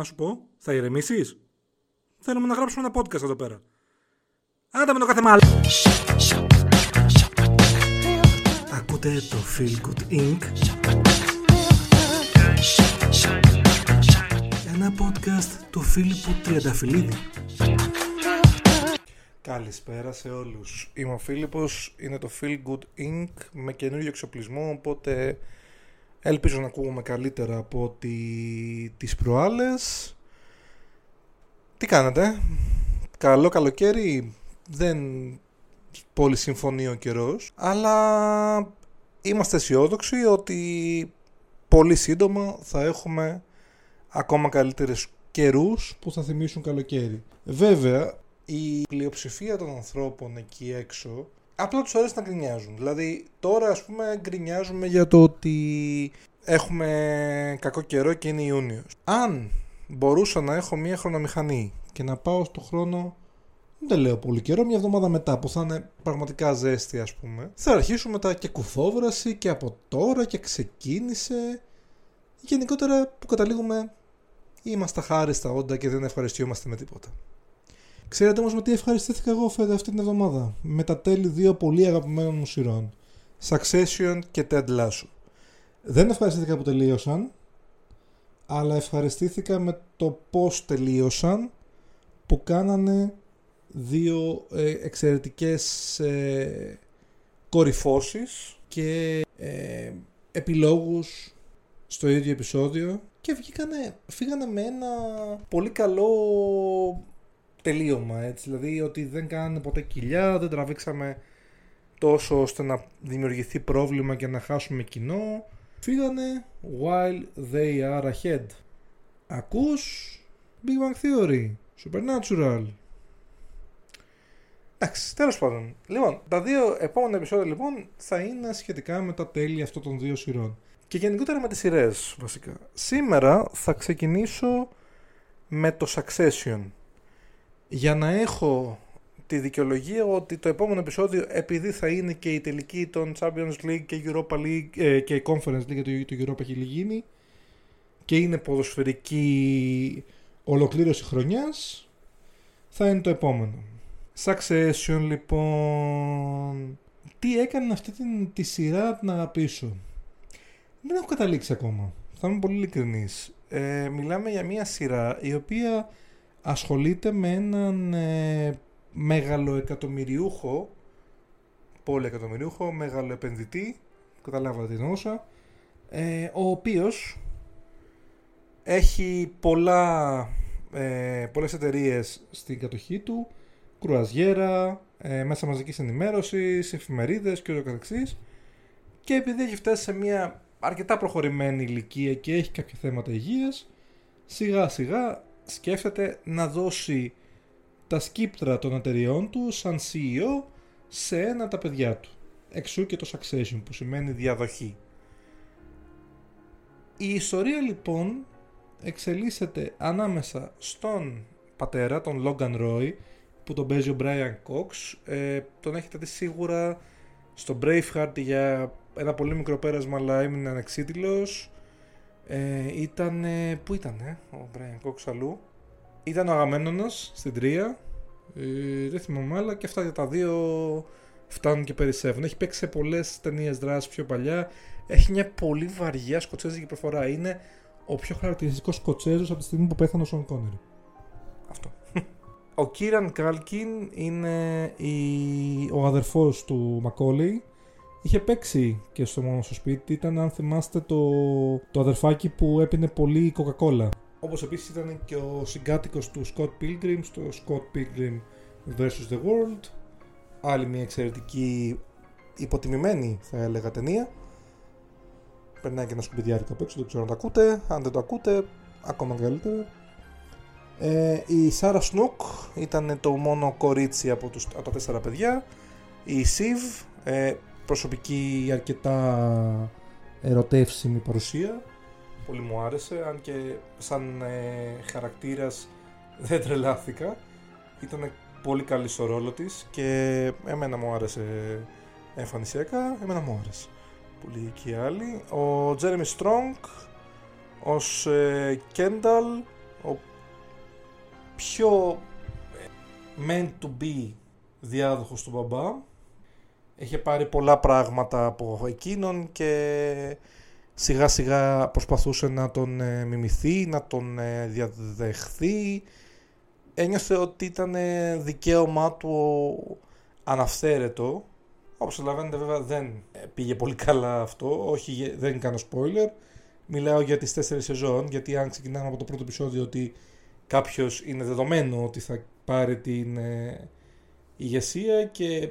Να σου πω, θα ηρεμήσεις; Θέλουμε να γράψουμε ένα podcast εδώ πέρα. Άντε με το κάθε μάλλον. Ακούτε το Feel Good Inc. Ένα podcast του Φίλιππου Τριανταφυλλίδη. Καλησπέρα σε όλους. Είμαι ο Φίλιππος, είναι το Feel Good Inc. με καινούριο εξοπλισμό, οπότε ελπίζω να ακούγουμε καλύτερα από ότι τις προάλλες. Τι κάνετε, καλό καλοκαίρι, δεν πολύ συμφωνεί ο καιρός, αλλά είμαστε αισιόδοξοι ότι πολύ σύντομα θα έχουμε ακόμα καλύτερες καιρούς που θα θυμίσουν καλοκαίρι. Βέβαια, η πλειοψηφία των ανθρώπων εκεί έξω απλά τους αρέσει να γκρινιάζουν. Δηλαδή τώρα ας πούμε γκρινιάζουμε για το ότι έχουμε κακό καιρό και είναι Ιούνιος. Αν μπορούσα να έχω μια χρονομηχανή και να πάω στο χρόνο δεν λέω πολύ καιρό, μια εβδομάδα μετά που θα είναι πραγματικά ζέστη ας πούμε. Θα αρχίσουμε μετά και κουφόβραση και από τώρα και ξεκίνησε. Γενικότερα που καταλήγουμε είμαστε χάριστα όντα και δεν ευχαριστιόμαστε με τίποτα. Ξέρετε όμως με τι ευχαριστήθηκα εγώ φέτο αυτή την εβδομάδα. Με τα τέλη δύο πολύ αγαπημένων μου σειρών. Succession και Ted Lasso. Δεν ευχαριστήθηκα που τελείωσαν, αλλά ευχαριστήθηκα με το πώς τελείωσαν που κάνανε δύο ε, εξαιρετικές ε, κορυφώσεις και ε, επιλόγους στο ίδιο επεισόδιο και βγήκανε, φύγανε με ένα πολύ καλό τελείωμα έτσι, δηλαδή ότι δεν κάνανε ποτέ κοιλιά, δεν τραβήξαμε τόσο ώστε να δημιουργηθεί πρόβλημα και να χάσουμε κοινό φύγανε while they are ahead ακούς Big Bang Theory Supernatural Εντάξει, τέλος πάντων. Λοιπόν, τα δύο επόμενα επεισόδια λοιπόν θα είναι σχετικά με τα τέλη αυτών των δύο σειρών. Και γενικότερα με τις σειρές βασικά. Σήμερα θα ξεκινήσω με το Succession. Για να έχω τη δικαιολογία ότι το επόμενο επεισόδιο επειδή θα είναι και η τελική των Champions League και Europa League ε, και Conference League γιατί το Europa έχει γίνει και είναι ποδοσφαιρική ολοκλήρωση χρονιάς θα είναι το επόμενο. Succession λοιπόν. Τι έκανε αυτή την, τη σειρά να αγαπήσω; Δεν έχω καταλήξει ακόμα. Θα είμαι πολύ ειλικρινής. Ε, μιλάμε για μια σειρά η οποία ασχολείται με έναν ε, μεγαλοεκατομμυριούχο πολυεκατομμυριούχο, μεγαλοεπενδυτή καταλάβατε την όσα ε, ο οποίος έχει πολλά, ε, πολλές εταιρείες στην κατοχή του κρουαζιέρα, ε, μέσα μαζικής ενημέρωσης, εφημερίδες και ούτω καθεξής. Και επειδή έχει φτάσει σε μια αρκετά προχωρημένη ηλικία και έχει κάποια θέματα υγείας, σιγά σιγά σκέφτεται να δώσει τα σκύπτρα των εταιριών του σαν CEO σε ένα τα παιδιά του. Εξού και το succession που σημαίνει διαδοχή. Η ιστορία λοιπόν εξελίσσεται ανάμεσα στον πατέρα, τον Logan Roy, που τον παίζει ο Brian Cox. Ε, τον έχετε δει σίγουρα στο Braveheart για ένα πολύ μικρό πέρασμα αλλά έμεινε ανεξίτηλος. Ε, ήταν, πού ήταν ο Brian Cox αλλού; Ήταν ο Αγαμένονας στην τρία. Ε, δεν θυμάμαι άλλα και αυτά για τα δύο φτάνουν και περισσεύουν. Έχει παίξει σε πολλές ταινίες δράσης πιο παλιά. Έχει μια πολύ βαριά σκοτσέζικη προφορά. Είναι ο πιο χαρακτηριστικός σκοτσέζος από τη στιγμή που πέθανε ο Σον Κόνερ. Αυτό. Ο Κίραν Κάλκιν είναι η... ο αδερφός του Μακόλεϊ. Είχε παίξει και στο μόνο στο σπίτι. Ήταν, αν θυμάστε, το, το αδερφάκι που έπινε πολύ Coca-Cola. Όπως επίσης ήταν και ο συγκάτοικος του Scott Pilgrim στο Scott Pilgrim vs. The World. Άλλη μια εξαιρετική υποτιμημένη θα έλεγα ταινία. Περνάει και ένα σκουπιδιάρικο απ' έξω, δεν ξέρω αν το ακούτε. Αν δεν το ακούτε, ακόμα καλύτερα. Ε, η Σάρα Σνούκ ήταν το μόνο κορίτσι από, τους, από τα τέσσερα παιδιά. Η Σιβ, ε, προσωπική αρκετά ερωτεύσιμη παρουσία. Πολύ μου άρεσε, αν και σαν ε, χαρακτήρας δεν τρελάθηκα. Ήταν πολύ καλή στο ρόλο της και εμένα μου άρεσε εμφανισιακά, εμένα μου άρεσε. Πολύ και άλλοι. Ο Τζέρεμι Στρόγκ ως Κένταλ ο πιο meant to be διάδοχος του μπαμπά. Είχε πάρει πολλά πράγματα από εκείνον και σιγά σιγά προσπαθούσε να τον ε, μιμηθεί, να τον ε, διαδεχθεί. Ένιωθε ότι ήταν ε, δικαίωμά του αναφθέρετο. Όπως καταλαβαίνετε βέβαια δεν πήγε πολύ καλά αυτό, όχι δεν κάνω spoiler. Μιλάω για τις τέσσερις σεζόν, γιατί αν ξεκινάμε από το πρώτο επεισόδιο ότι κάποιος είναι δεδομένο ότι θα πάρει την ηγεσία και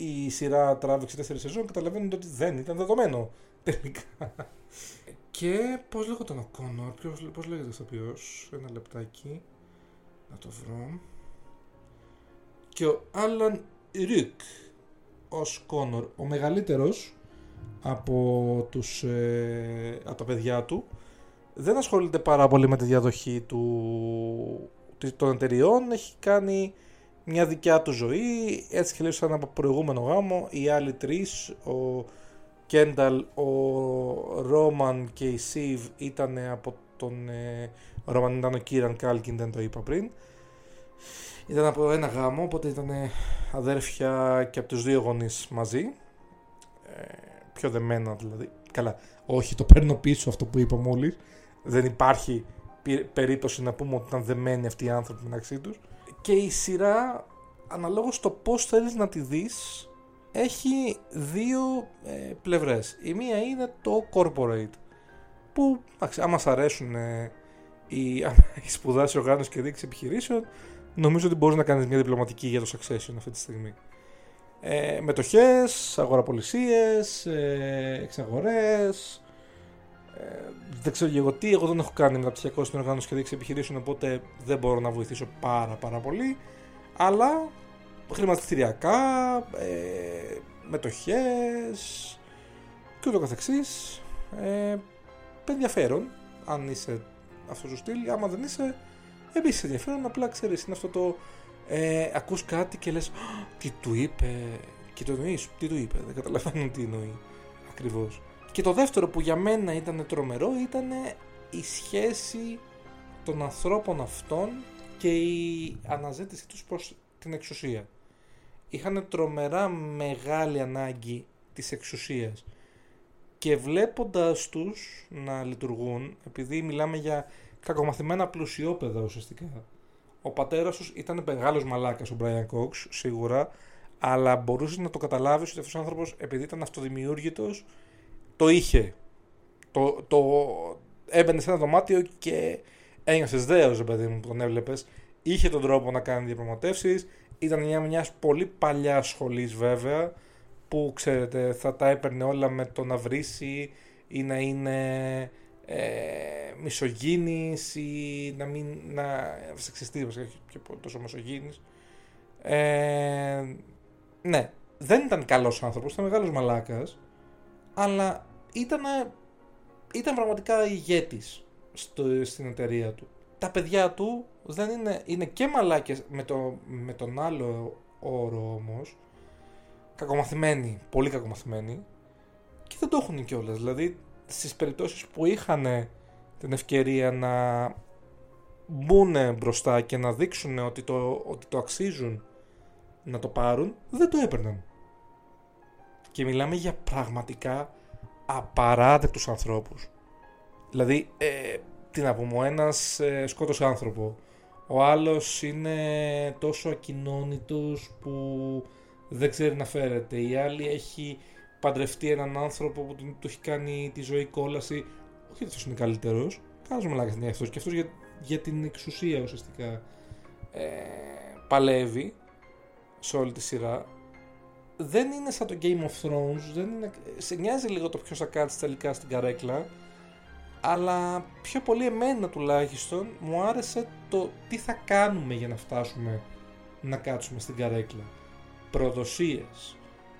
η σειρά τράβηξε τέσσερις σεζόν, καταλαβαίνετε ότι δεν ήταν δεδομένο τελικά. Και πώς λέγονταν ο Κόνορ, πώς λέγεται ο ηθοποιός, ένα λεπτάκι, να το βρω. Και ο Άλαν Ρουκ ως Κόνορ, ο μεγαλύτερος από, τους, ε, από τα παιδιά του, δεν ασχολείται πάρα πολύ με τη διαδοχή του, των εταιριών, έχει κάνει μια δικιά του ζωή, έτσι και σαν από προηγούμενο γάμο, οι άλλοι τρεις, ο Κένταλ, ο Ρόμαν και η Σιβ ήταν από τον... Ε, ο Ρόμαν ήταν ο Κίραν Κάλκιν, δεν το είπα πριν. Ήταν από ένα γάμο, οπότε ήταν αδέρφια και από τους δύο γονείς μαζί. Ε, πιο δεμένα δηλαδή. Καλά, όχι, το παίρνω πίσω αυτό που είπα μόλις. Δεν υπάρχει περίπτωση να πούμε ότι ήταν δεμένοι αυτοί οι άνθρωποι μεταξύ τους. Και η σειρά, αναλόγως το πώς θέλεις να τη δεις, έχει δύο ε, πλευρές. Η μία είναι το corporate, που αν μας αρέσουν ε, οι, οι σπουδάσεις οργάνωση και δείξει επιχειρήσεων, νομίζω ότι μπορείς να κάνεις μια διπλωματική για το succession αυτή τη στιγμή. Ε, μετοχές, αγοραπολισίες, ε, εξαγορές, ε, δεν ξέρω εγώ τι, εγώ δεν έχω κάνει μεταπτυχιακό στην οργάνωση και δείξει επιχειρήσεων, οπότε δεν μπορώ να βοηθήσω πάρα πάρα πολύ. Αλλά χρηματιστηριακά, ε, μετοχές και ούτω καθεξής. Ε, ενδιαφέρον, αν είσαι αυτός το στυλ, άμα δεν είσαι, επίσης ενδιαφέρον, απλά ξέρεις, είναι αυτό το ε, ακούς κάτι και λες τι του είπε και το εννοείς, τι του είπε, δεν καταλαβαίνω τι εννοεί ακριβώς. Και το δεύτερο που για μένα ήταν τρομερό ήταν η σχέση των ανθρώπων αυτών και η αναζήτησή τους προς την εξουσία. Είχαν τρομερά μεγάλη ανάγκη της εξουσίας και βλέποντας τους να λειτουργούν, επειδή μιλάμε για κακομαθημένα πλουσιόπεδα ουσιαστικά, ο πατέρας τους ήταν μεγάλος μαλάκας ο Brian Cox, σίγουρα, αλλά μπορούσες να το καταλάβεις ότι αυτός ο άνθρωπος επειδή ήταν αυτοδημιούργητος το είχε. Το, το έμπαινε σε ένα δωμάτιο και ένιωσες δέος, παιδί μου, που τον έβλεπες. Είχε τον τρόπο να κάνει διαπραγματεύσεις. Ήταν μια μιας πολύ παλιά σχολής βέβαια, που ξέρετε θα τα έπαιρνε όλα με το να βρίσει ή να είναι ε, μισογίνης ή να μην να σεξιστής, όχι τόσο μισογίνης. Ε, ναι, δεν ήταν καλός άνθρωπος, ήταν μεγάλος μαλάκας, αλλά ήταν, ήταν πραγματικά ηγέτης στο, στην εταιρεία του. Τα παιδιά του δεν είναι, είναι και μαλάκες με, το, με τον άλλο όρο όμως, κακομαθημένοι, πολύ κακομαθημένοι και δεν το έχουν κιόλας. Δηλαδή στις περιπτώσεις που είχαν την ευκαιρία να μπουν μπροστά και να δείξουν ότι το, ότι το αξίζουν να το πάρουν, δεν το έπαιρναν. Και μιλάμε για πραγματικά απαράδεκτους ανθρώπους. Δηλαδή, ε, τι να πούμε, ο ένας ε, σκότωσε άνθρωπο, ο άλλος είναι τόσο ακοινώνητος που δεν ξέρει να φέρεται, η άλλη έχει παντρευτεί έναν άνθρωπο που του έχει κάνει τη ζωή κόλαση, όχι αυτός είναι καλύτερος, κάνος μαλάκας είναι αυτός και αυτός για, για την εξουσία ουσιαστικά ε, παλεύει σε όλη τη σειρά δεν είναι σαν το Game of Thrones, δεν είναι, σε νοιάζει λίγο το ποιος θα κάτσει τελικά στην καρέκλα, αλλά πιο πολύ εμένα τουλάχιστον μου άρεσε το τι θα κάνουμε για να φτάσουμε να κάτσουμε στην καρέκλα. Προδοσίες,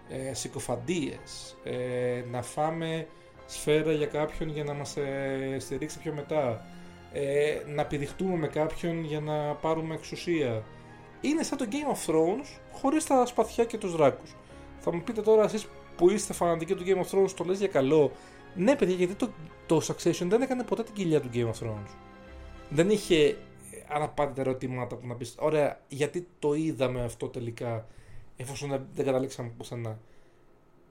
ε, συκοφαντίες, ε, να φάμε σφαίρα για κάποιον για να μας ε, στηρίξει πιο μετά, ε, να πηδηχτούμε με κάποιον για να πάρουμε εξουσία. Είναι σαν το Game of Thrones χωρίς τα σπαθιά και τους δράκους. Θα μου πείτε τώρα εσείς που είστε φανατικοί του Game of Thrones το λες για καλό. Ναι παιδιά γιατί το, το Succession δεν έκανε ποτέ την κοιλιά του Game of Thrones. Δεν είχε αναπάντητα ερωτήματα που να πεις ωραία γιατί το είδαμε αυτό τελικά εφόσον δεν καταλήξαμε πουθενά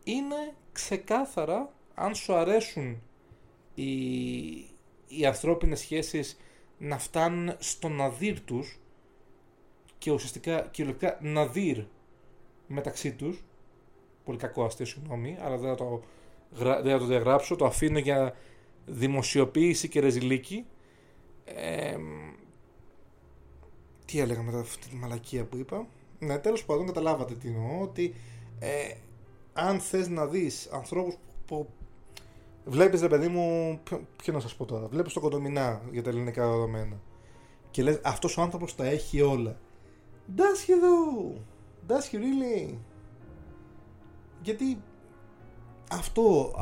είναι ξεκάθαρα αν σου αρέσουν οι, οι ανθρώπινες σχέσεις να φτάνουν στο ναδύρ τους και ουσιαστικά κυριολεκτικά ναδύρ μεταξύ τους πολύ κακό αστείο συγγνώμη αλλά δεν θα το, δεν θα το διαγράψω το αφήνω για δημοσιοποίηση και ρεζιλίκη ε, τι έλεγα μετά αυτή τη μαλακία που είπα; Ναι τέλος πάντων καταλάβατε τι εννοώ ότι ε, αν θες να δεις ανθρώπους που βλέπεις ρε παιδί μου ποιο να σας πω τώρα βλέπεις το κοντομινά για τα ελληνικά δεδομένα και λες αυτός ο άνθρωπος τα έχει όλα Does he though? Does he really? Γιατί αυτό,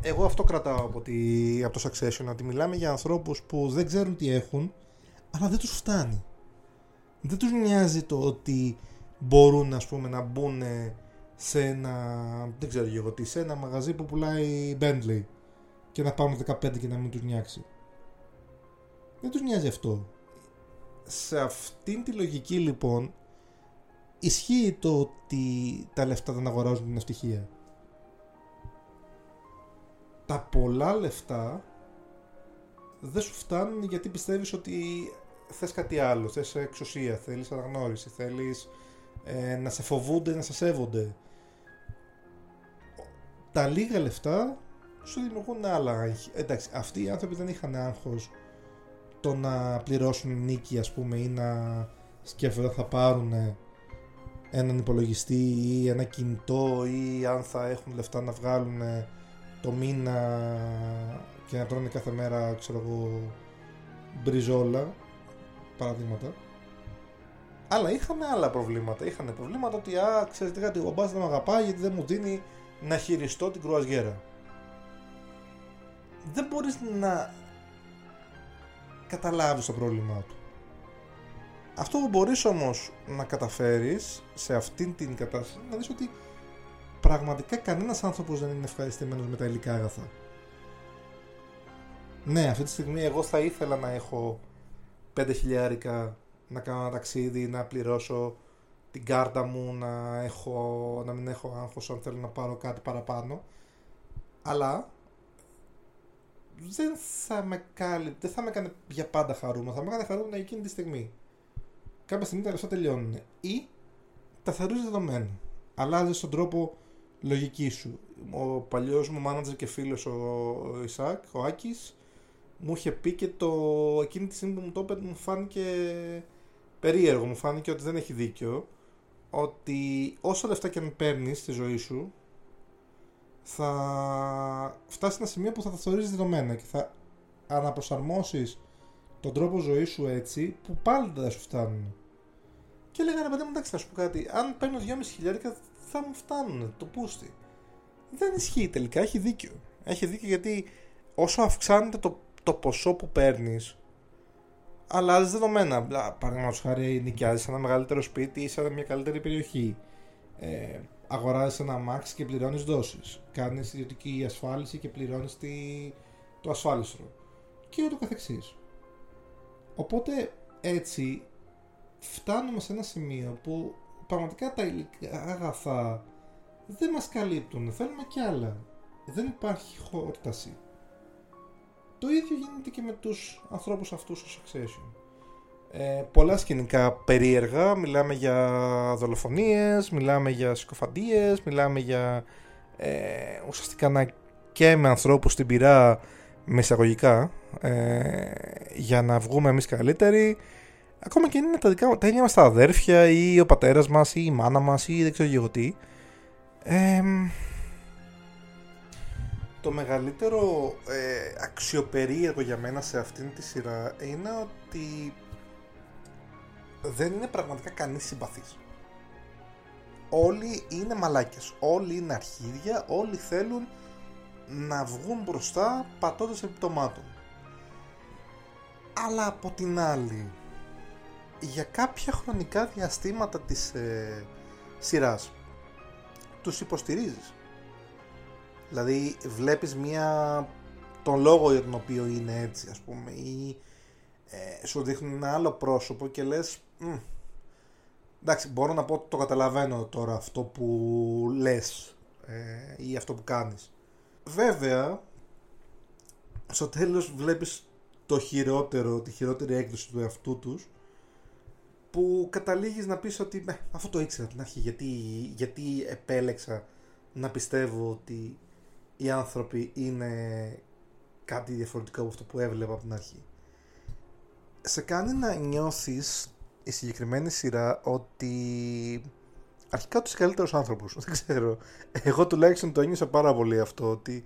εγώ αυτό κρατάω από, τη, από το Succession, ότι μιλάμε για ανθρώπους που δεν ξέρουν τι έχουν, αλλά δεν τους φτάνει. Δεν τους νοιάζει το ότι μπορούν ας πούμε να μπουν σε ένα, δεν ξέρω εγώ τι, σε ένα μαγαζί που πουλάει Bentley και να πάμε 15 και να μην τους νοιάξει. Δεν τους νοιάζει αυτό. Σε αυτήν τη λογική λοιπόν ισχύει το ότι τα λεφτά δεν αγοράζουν την ευτυχία; Τα πολλά λεφτά δεν σου φτάνουν γιατί πιστεύεις ότι θες κάτι άλλο, θες εξουσία, θέλεις αναγνώριση, θέλεις ε, να σε φοβούνται, να σε σέβονται. Τα λίγα λεφτά σου δημιουργούν άλλα Εντάξει, αυτοί οι άνθρωποι δεν είχαν άγχος το να πληρώσουν νίκη ας πούμε ή να σκέφτονται θα πάρουν έναν υπολογιστή ή ένα κινητό ή αν θα έχουν λεφτά να βγάλουν το μήνα και να τρώνε κάθε μέρα ξέρω εγώ μπριζόλα παραδείγματα. Αλλά είχαν άλλα προβλήματα. Είχαν προβλήματα ότι α ξέρετε κάτι ο μπάς δεν με αγαπάει γιατί δεν μου δίνει να χειριστώ την κρουαζιέρα δεν μπορείς να καταλάβεις το πρόβλημά του αυτό που μπορείς όμως να καταφέρεις σε αυτήν την κατάσταση να δεις ότι πραγματικά κανένας άνθρωπος δεν είναι ευχαριστημένος με τα υλικά αγαθά. Ναι, αυτή τη στιγμή εγώ θα ήθελα να έχω 5 χιλιάρικα να κάνω ένα ταξίδι, να πληρώσω την κάρτα μου, να, έχω, να μην έχω άγχος αν θέλω να πάρω κάτι παραπάνω. Αλλά δεν θα με κάνει, δεν θα με κάνει για πάντα χαρούμενο. Θα με κάνει χαρούμενο εκείνη τη στιγμή κάποια στιγμή τα λεφτά τελειώνουν. Ή τα θεωρείς δεδομένα. Αλλάζεις τον τρόπο λογική σου. Ο παλιός μου μάνατζερ και φίλος ο Ισακ, ο Άκης, μου είχε πει και το εκείνη τη στιγμή που μου το είπε μου φάνηκε περίεργο, μου φάνηκε ότι δεν έχει δίκιο. Ότι όσα λεφτά και αν παίρνεις στη ζωή σου, θα φτάσεις σε ένα σημείο που θα τα θεωρείς δεδομένα και θα αναπροσαρμόσεις τον τρόπο ζωής σου έτσι που πάλι δεν θα σου φτάνουν. Και έλεγα ρε παιδί μου, εντάξει, θα σου πω κάτι. Αν παίρνω 2,5 χιλιάρικα θα μου φτάνουν το πούστη. Δεν ισχύει τελικά, έχει δίκιο. Έχει δίκιο γιατί όσο αυξάνεται το, το ποσό που παίρνεις, αλλάζεις δεδομένα. Παραδείγματος χάρη, νοικιάζεις ένα μεγαλύτερο σπίτι ή σε μια καλύτερη περιοχή. Ε, αγοράζεις ένα max και πληρώνεις δόσεις. Κάνεις ιδιωτική ασφάλιση και πληρώνεις το ασφάλιστρο. Και ούτω καθεξής. Οπότε έτσι φτάνουμε σε ένα σημείο που πραγματικά τα υλικά αγαθά δεν μας καλύπτουν, θέλουμε κι άλλα. Δεν υπάρχει χόρταση. Το ίδιο γίνεται και με τους ανθρώπους αυτούς στο Succession. Ε, πολλά σκηνικά περίεργα, μιλάμε για δολοφονίες, μιλάμε για συκοφαντίες, μιλάμε για ε, ουσιαστικά να και με ανθρώπους στην πυρά με εισαγωγικά ε, για να βγούμε εμείς καλύτεροι ακόμα και είναι τα, δικά, τα ίδια μας τα αδέρφια ή ο πατέρας μας ή η μάνα μας ή δεν ξέρω εγώ τι το μεγαλύτερο ε, αξιοπερίεργο για μένα σε αυτήν τη σειρά είναι ότι δεν είναι πραγματικά κανείς συμπαθής. Όλοι είναι μαλάκες, όλοι είναι αρχίδια, όλοι θέλουν να βγουν μπροστά πατώντας επιπτωμάτων. Αλλά από την άλλη, για κάποια χρονικά διαστήματα της ε, σειράς τους υποστηρίζεις. Δηλαδή βλέπεις μία τον λόγο για τον οποίο είναι έτσι ας πούμε ή ε, σου δείχνουν ένα άλλο πρόσωπο και λες εντάξει μπορώ να πω ότι το καταλαβαίνω τώρα αυτό που λες ε, ή αυτό που κάνεις βέβαια στο τέλος βλέπεις το χειρότερο, τη χειρότερη έκδοση του εαυτού τους που καταλήγεις να πεις ότι αυτό το ήξερα την αρχή γιατί, γιατί επέλεξα να πιστεύω ότι οι άνθρωποι είναι κάτι διαφορετικό από αυτό που έβλεπα από την αρχή. Σε κάνει να νιώθεις η συγκεκριμένη σειρά ότι αρχικά ότι είσαι καλύτερος άνθρωπος. Δεν ξέρω. Εγώ τουλάχιστον το ένιωσα πάρα πολύ αυτό ότι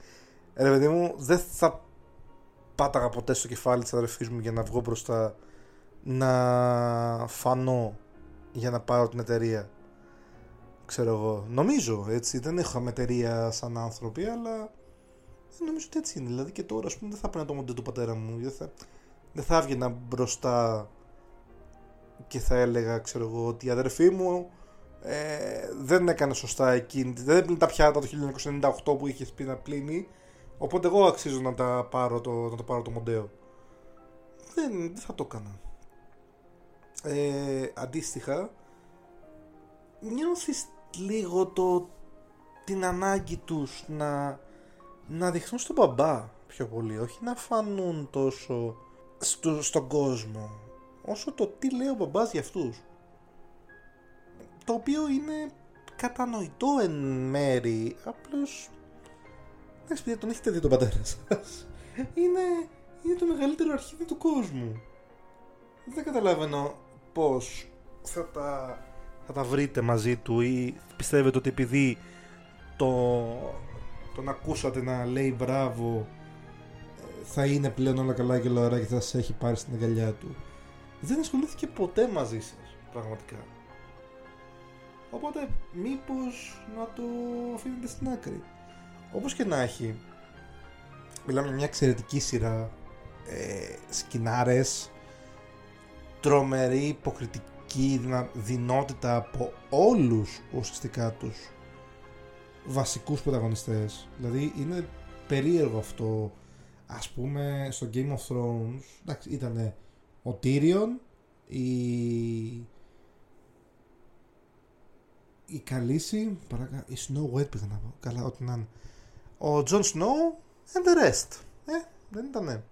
ρε παιδί μου δεν θα πάταγα ποτέ στο κεφάλι της αδερφής μου για να βγω μπροστά να φανώ για να πάρω την εταιρεία. Ξέρω εγώ. Νομίζω έτσι. Δεν έχω εταιρεία σαν άνθρωποι, αλλά νομίζω ότι έτσι είναι. Δηλαδή και τώρα, ας πούμε, δεν θα έπαιρνα το μοντέλο του πατέρα μου. Δεν θα, δεν θα έβγαινα μπροστά και θα έλεγα, ξέρω εγώ, ότι η αδερφή μου ε, δεν έκανε σωστά εκείνη. Δεν έπαιρνε τα πιάτα το 1998 που είχε πει να πλύνει. Οπότε εγώ αξίζω να, τα πάρω το, να το πάρω το μοντέο. Δεν, δεν θα το έκανα. Ε, αντίστοιχα, νιώθεις λίγο το, την ανάγκη τους να, να δειχνούν στον μπαμπά πιο πολύ, όχι να φανούν τόσο στο, στον κόσμο, όσο το τι λέει ο μπαμπάς για αυτούς. Το οποίο είναι κατανοητό εν μέρη, απλώς Εντάξει, παιδιά, τον έχετε δει τον πατέρα σας. Είναι, είναι το μεγαλύτερο αρχίδι του κόσμου. Δεν καταλαβαίνω πώς θα τα, θα τα βρείτε μαζί του ή πιστεύετε ότι επειδή το, τον ακούσατε να λέει μπράβο θα είναι πλέον όλα καλά και όλα και θα σα έχει πάρει στην αγκαλιά του. Δεν ασχολήθηκε ποτέ μαζί σας, πραγματικά. Οπότε, μήπως να το αφήνετε στην άκρη. Όπως και να έχει, μιλάμε για μια εξαιρετική σειρά ε, σκηνάρες, τρομερή υποκριτική δυνότητα από όλους ουσιαστικά τους βασικούς πρωταγωνιστές. Δηλαδή είναι περίεργο αυτό. Ας πούμε στο Game of Thrones, εντάξει, ήταν ο Tyrion, η η Καλύση, η Snow White πήγα να πω, καλά ό,τι να είναι ο Τζον Σνόου and the rest. Ε, δεν ήταν.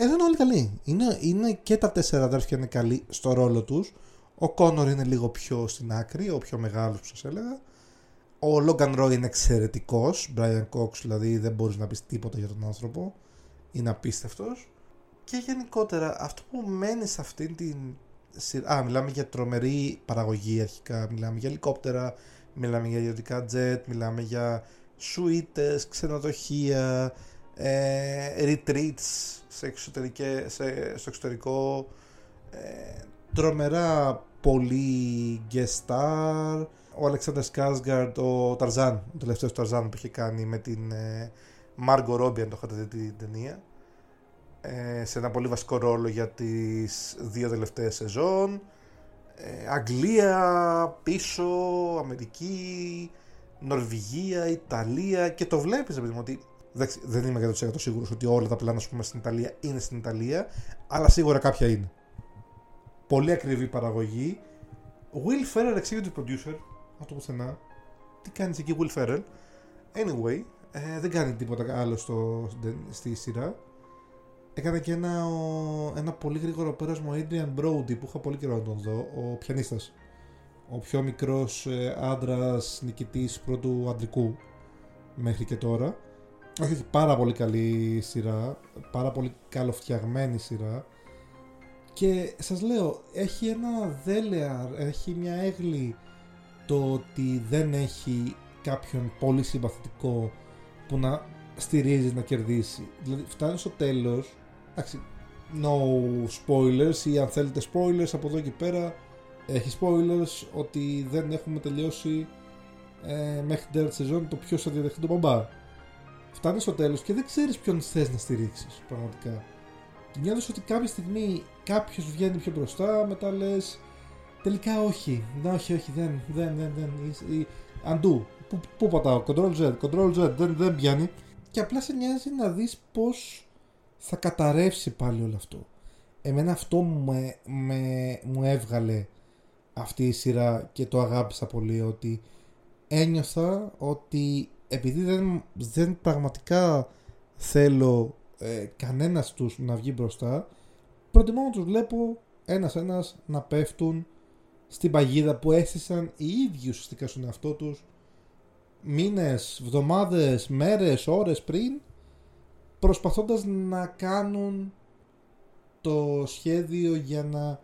Ε, εδώ είναι όλοι καλοί. Είναι, είναι και τα τέσσερα αδέρφια είναι καλοί στο ρόλο τους. Ο Κόνορ είναι λίγο πιο στην άκρη, ο πιο μεγάλος που σας έλεγα. Ο Λόγκαν Ρόι είναι εξαιρετικός. Brian Cox, δηλαδή δεν μπορείς να πεις τίποτα για τον άνθρωπο. Είναι απίστευτος. Και γενικότερα αυτό που μένει σε αυτήν την σειρά. Α, μιλάμε για τρομερή παραγωγή αρχικά. Μιλάμε για ελικόπτερα, μιλάμε για ιδιωτικά jet, μιλάμε για σουίτες, ξενοδοχεία, ε, retreats σε σε, στο εξωτερικό, ε, τρομερά πολύ guest star, ο Αλεξάνδρ Σκάσγκαρτ, ο Ταρζάν, ο τελευταίος Ταρζάν που είχε κάνει με την ε, Margot Robbie, αν το είχατε δει την ταινία, ε, σε ένα πολύ βασικό ρόλο για τις δύο τελευταίες σεζόν, ε, Αγγλία, πίσω, Αμερική, Νορβηγία, Ιταλία. Και το βλέπεις, επειδή ότι δεν είμαι 100% σίγουρος ότι όλα τα πλάνα πούμε, στην Ιταλία είναι στην Ιταλία, αλλά σίγουρα κάποια είναι. Πολύ ακριβή παραγωγή. Will Ferrell executive producer, αυτό πουθενά. Τι κάνεις εκεί, Will Ferrell; Anyway, ε, δεν κάνει τίποτα άλλο στο, στη σειρά. Έκανε και ένα, ένα πολύ γρήγορο πέρασμα ο Adrian Brody που είχα πολύ καιρό να τον δω, ο πιανίστας ο πιο μικρός ε, άντρας νικητής πρώτου αντρικού μέχρι και τώρα. Όχι, έχει πάρα πολύ καλή σειρά, πάρα πολύ καλοφτιαγμένη σειρά και σας λέω, έχει ένα δέλεαρ, έχει μια έγλη το ότι δεν έχει κάποιον πολύ συμπαθητικό που να στηρίζει να κερδίσει. Δηλαδή φτάνει στο τέλος, εντάξει, no spoilers ή αν θέλετε spoilers από εδώ και πέρα έχει spoilers ότι δεν έχουμε τελειώσει ε, μέχρι την τέταρτη σεζόν το ποιος θα διαδεχτεί τον μπαμπά. Φτάνεις στο τέλος και δεν ξέρεις ποιον θες να στηρίξεις πραγματικά. Νιώθεις ότι κάποια στιγμή κάποιος βγαίνει πιο μπροστά, μετά λες τελικά όχι. Ναι, όχι, όχι, δεν, δεν, δεν. δεν ή, αντού. Πού, πού πατάω, Control Z, Control Z, δεν, δεν πιάνει. Και απλά σε νοιάζει να δεις πώς θα καταρρεύσει πάλι όλο αυτό. εμένα αυτό με, με, μου έβγαλε αυτή η σειρά και το αγάπησα πολύ ότι ένιωθα ότι επειδή δεν, δεν πραγματικά θέλω ε, κανένας τους να βγει μπροστά προτιμώ να τους βλέπω ένας-ένας να πέφτουν στην παγίδα που έστησαν οι ίδιοι ουσιαστικά στον εαυτό τους μήνες, βδομάδες, μέρες, ώρες πριν προσπαθώντας να κάνουν το σχέδιο για να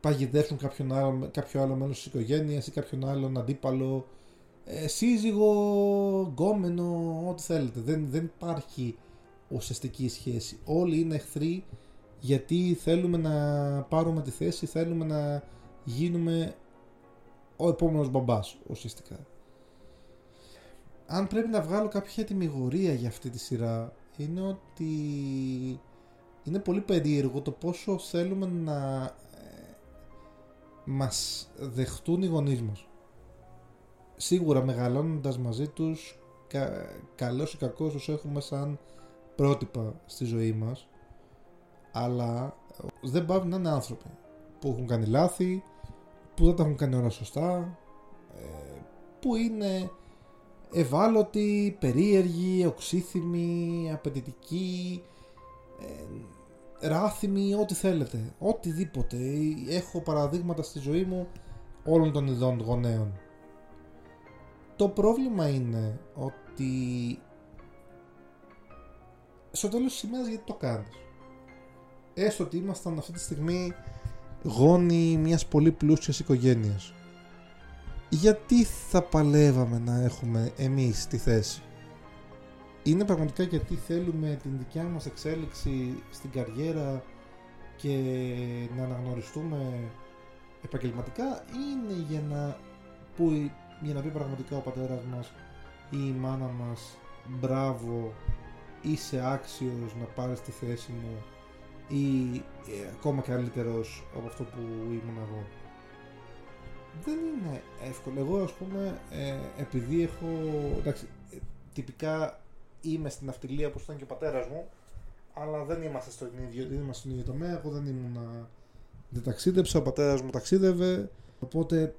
παγιδεύσουν κάποιον άλλο, κάποιο άλλο μέλος της οικογένειας ή κάποιον άλλον αντίπαλο ε, σύζυγο, γκόμενο, ό,τι θέλετε. Δεν, δεν υπάρχει ουσιαστική σχέση. Όλοι είναι εχθροί γιατί θέλουμε να πάρουμε τη θέση, θέλουμε να γίνουμε ο επόμενος μπαμπάς ουσιαστικά. Αν πρέπει να βγάλω κάποια τιμιγορία για αυτή τη σειρά είναι ότι είναι πολύ περίεργο το πόσο θέλουμε να ε, μας δεχτούν οι γονείς μας. Σίγουρα μεγαλώνοντας μαζί τους, κα, καλός ή κακός τους έχουμε σαν πρότυπα στη ζωή μας, αλλά δεν πάβουν να είναι άνθρωποι που έχουν κάνει λάθη, που δεν τα έχουν κάνει όλα σωστά, ε, που είναι ευάλωτοι, περίεργοι, οξύθυμοι, απαιτητικοί, ε, ράθυμοι, ό,τι θέλετε. Οτιδήποτε. Έχω παραδείγματα στη ζωή μου όλων των ειδών γονέων. Το πρόβλημα είναι ότι στο τέλος της ημέρας γιατί το κάνεις; Έστω ότι ήμασταν αυτή τη στιγμή γόνοι μιας πολύ πλούσιας οικογένειας γιατί θα παλεύαμε να έχουμε εμείς τη θέση; Είναι πραγματικά γιατί θέλουμε την δικιά μας εξέλιξη στην καριέρα και να αναγνωριστούμε επαγγελματικά ή είναι για να, που, για να πει πραγματικά ο πατέρας μας ή η μάνα μας μπράβο είσαι άξιος να πάρεις τη θέση μου ή ε, ακόμα καλύτερος από αυτό που ήμουν εγώ. Δεν είναι εύκολο. Εγώ ας πούμε ε, επειδή έχω, εντάξει, ε, τυπικά είμαι στην αυτιλία που ήταν και ο πατέρας μου, αλλά δεν είμαστε στον ίδιο, δεν είμαστε στον ίδιο τομέα, εγώ δεν ήμουν, δεν ταξίδεψα, ο πατέρας μου ταξίδευε, οπότε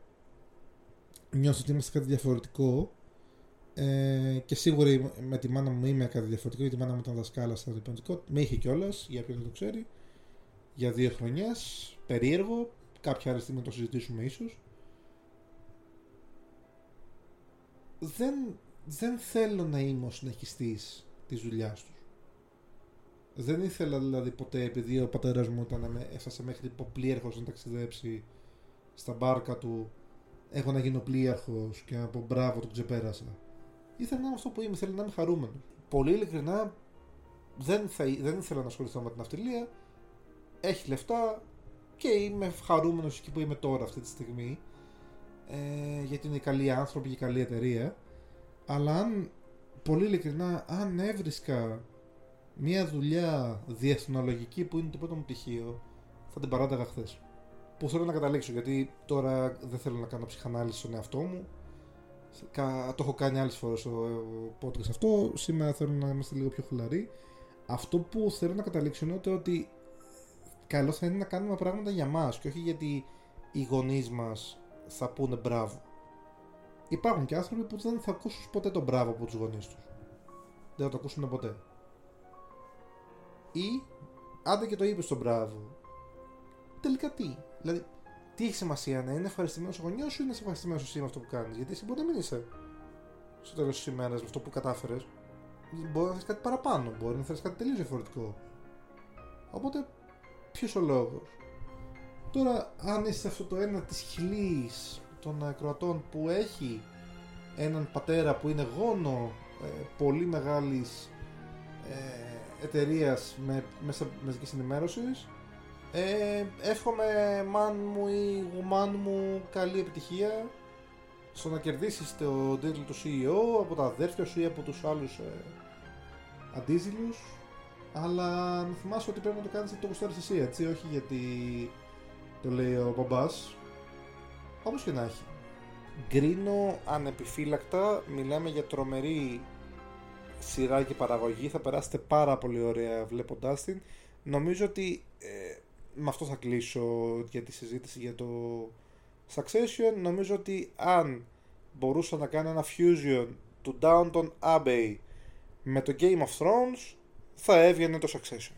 νιώθω ότι είμαστε κάτι διαφορετικό ε, και σίγουρα με τη μάνα μου είμαι κάτι διαφορετικό γιατί η μάνα μου ήταν δασκάλα στο διπλωματικό. Με είχε κιόλας, για ποιον δεν το ξέρει, για δύο χρονιές. Περίεργο. Κάποια άλλη στιγμή το συζητήσουμε ίσως. δεν, δεν θέλω να είμαι ο συνεχιστής της δουλειάς τους. Δεν ήθελα δηλαδή ποτέ επειδή ο πατέρας μου ήταν, έφτασε μέχρι πλοίαρχος να ταξιδέψει στα μπάρκα του έχω να γίνω πλοίαρχος και να πω μπράβο τον ξεπέρασα. Ήθελα να είμαι αυτό που είμαι, ήθελα να είμαι χαρούμενος. Πολύ ειλικρινά δεν, θα, δεν ήθελα να ασχοληθώ με την αυτιλία. Έχει λεφτά και είμαι χαρούμενος εκεί που είμαι τώρα αυτή τη στιγμή ε, γιατί είναι καλοί άνθρωποι και καλή εταιρεία. Αλλά αν, πολύ ειλικρινά, αν έβρισκα μια δουλειά διεθνολογική που είναι το πρώτο μου πτυχίο, θα την παράταγα χθες. Που θέλω να καταλήξω, γιατί τώρα δεν θέλω να κάνω ψυχανάλυση στον εαυτό μου. Το έχω κάνει άλλες φορές στο podcast αυτό. Σήμερα θέλω να είμαστε λίγο πιο χουλαροί. Αυτό που θέλω να καταλήξω είναι ότι καλό θα είναι να κάνουμε πράγματα για μας και όχι γιατί οι γονείς μας θα πούνε μπράβο. Υπάρχουν και άνθρωποι που δεν θα ακούσουν ποτέ τον μπράβο από τους γονείς τους. Δεν θα το ακούσουν ποτέ. Ή, άντε και το είπες στον μπράβο, τελικά τι; Δηλαδή, τι έχει σημασία να είναι ευχαριστημένος ο γονιός σου ή να είσαι ευχαριστημένος εσύ με αυτό που κάνεις; Γιατί εσύ μπορεί να μην είσαι στο τέλος της ημέρας με αυτό που κατάφερες. Μπορεί να θες κάτι παραπάνω, μπορεί να θες κάτι τελείως διαφορετικό. Οπότε, ποιος ο λόγος; Τώρα, αν είσαι αυτό το ένα της χιλής των Κροατών που έχει έναν πατέρα που είναι γόνο ε, πολύ μεγάλης ε, εταιρείας με, μέσα μαζικής ενημέρωσης ε, εύχομαι μάν μου ή γουμάν μου καλή επιτυχία στο να κερδίσεις το τίτλο του CEO από τα αδέρφια σου ή από τους άλλους ε, αντίζηλους αλλά να θυμάσαι ότι πρέπει να το κάνεις γιατί το γουστάρεις εσύ έτσι όχι γιατί το λέει ο μπαμπάς. Όπως και να έχει. Γκρίνω ανεπιφύλακτα, μιλάμε για τρομερή σειρά και παραγωγή, θα περάσετε πάρα πολύ ωραία βλέποντάς την. νομίζω ότι ε, με αυτό θα κλείσω για τη συζήτηση για το Succession. Νομίζω ότι αν μπορούσα να κάνω ένα fusion του Downton Abbey με το Game of Thrones θα έβγαινε το Succession.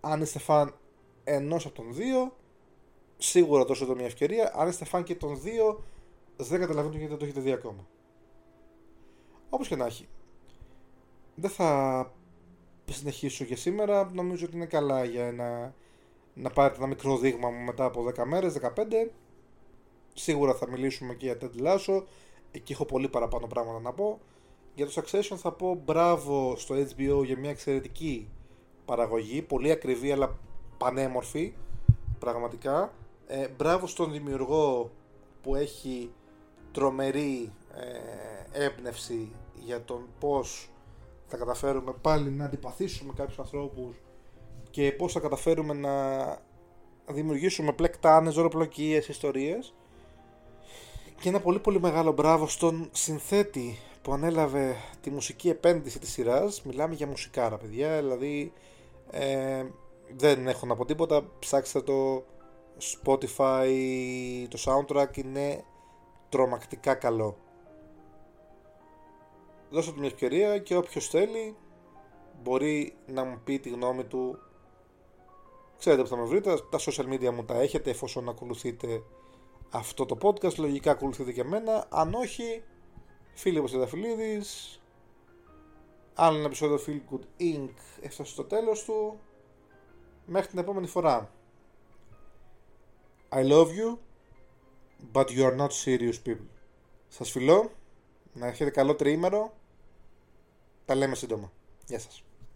Αν είστε φαν ενός από τον δύο, σίγουρα δώσω εδώ μια ευκαιρία. Αν είστε φαν και των δύο, δεν καταλαβαίνω γιατί δεν το έχετε δει ακόμα. Όπως και να έχει. Δεν θα συνεχίσω για σήμερα. Νομίζω ότι είναι καλά για ένα, να πάρετε ένα μικρό δείγμα μου μετά από 10 μέρες, 15. Σίγουρα θα μιλήσουμε και για Ted Lasso. Εκεί έχω πολύ παραπάνω πράγματα να πω. Για το Succession θα πω μπράβο στο HBO για μια εξαιρετική παραγωγή. Πολύ ακριβή αλλά πανέμορφη. Πραγματικά. Ε, μπράβο στον δημιουργό που έχει τρομερή ε, έμπνευση για τον πώς θα καταφέρουμε πάλι να αντιπαθήσουμε κάποιους ανθρώπους και πώς θα καταφέρουμε να δημιουργήσουμε πλεκτάνες, ζωροπλοκίες, ιστορίες. Και ένα πολύ πολύ μεγάλο μπράβο στον συνθέτη που ανέλαβε τη μουσική επένδυση της σειράς. Μιλάμε για μουσικάρα παιδιά δηλαδή ε, δεν έχω να πω τίποτα. Ψάξτε το Spotify το soundtrack είναι τρομακτικά καλό. Δώστε του μια ευκαιρία και όποιος θέλει μπορεί να μου πει τη γνώμη του ξέρετε που θα με βρείτε τα social media μου τα έχετε εφόσον ακολουθείτε αυτό το podcast λογικά ακολουθείτε και εμένα αν όχι φίλοι όπως Φιλίδης άλλο ένα επεισόδιο Feel Good Inc. έφτασε στο τέλος του μέχρι την επόμενη φορά I love you but you are not serious people σας φιλώ να έχετε καλό τριήμερο τα λέμε σύντομα. Γεια σας.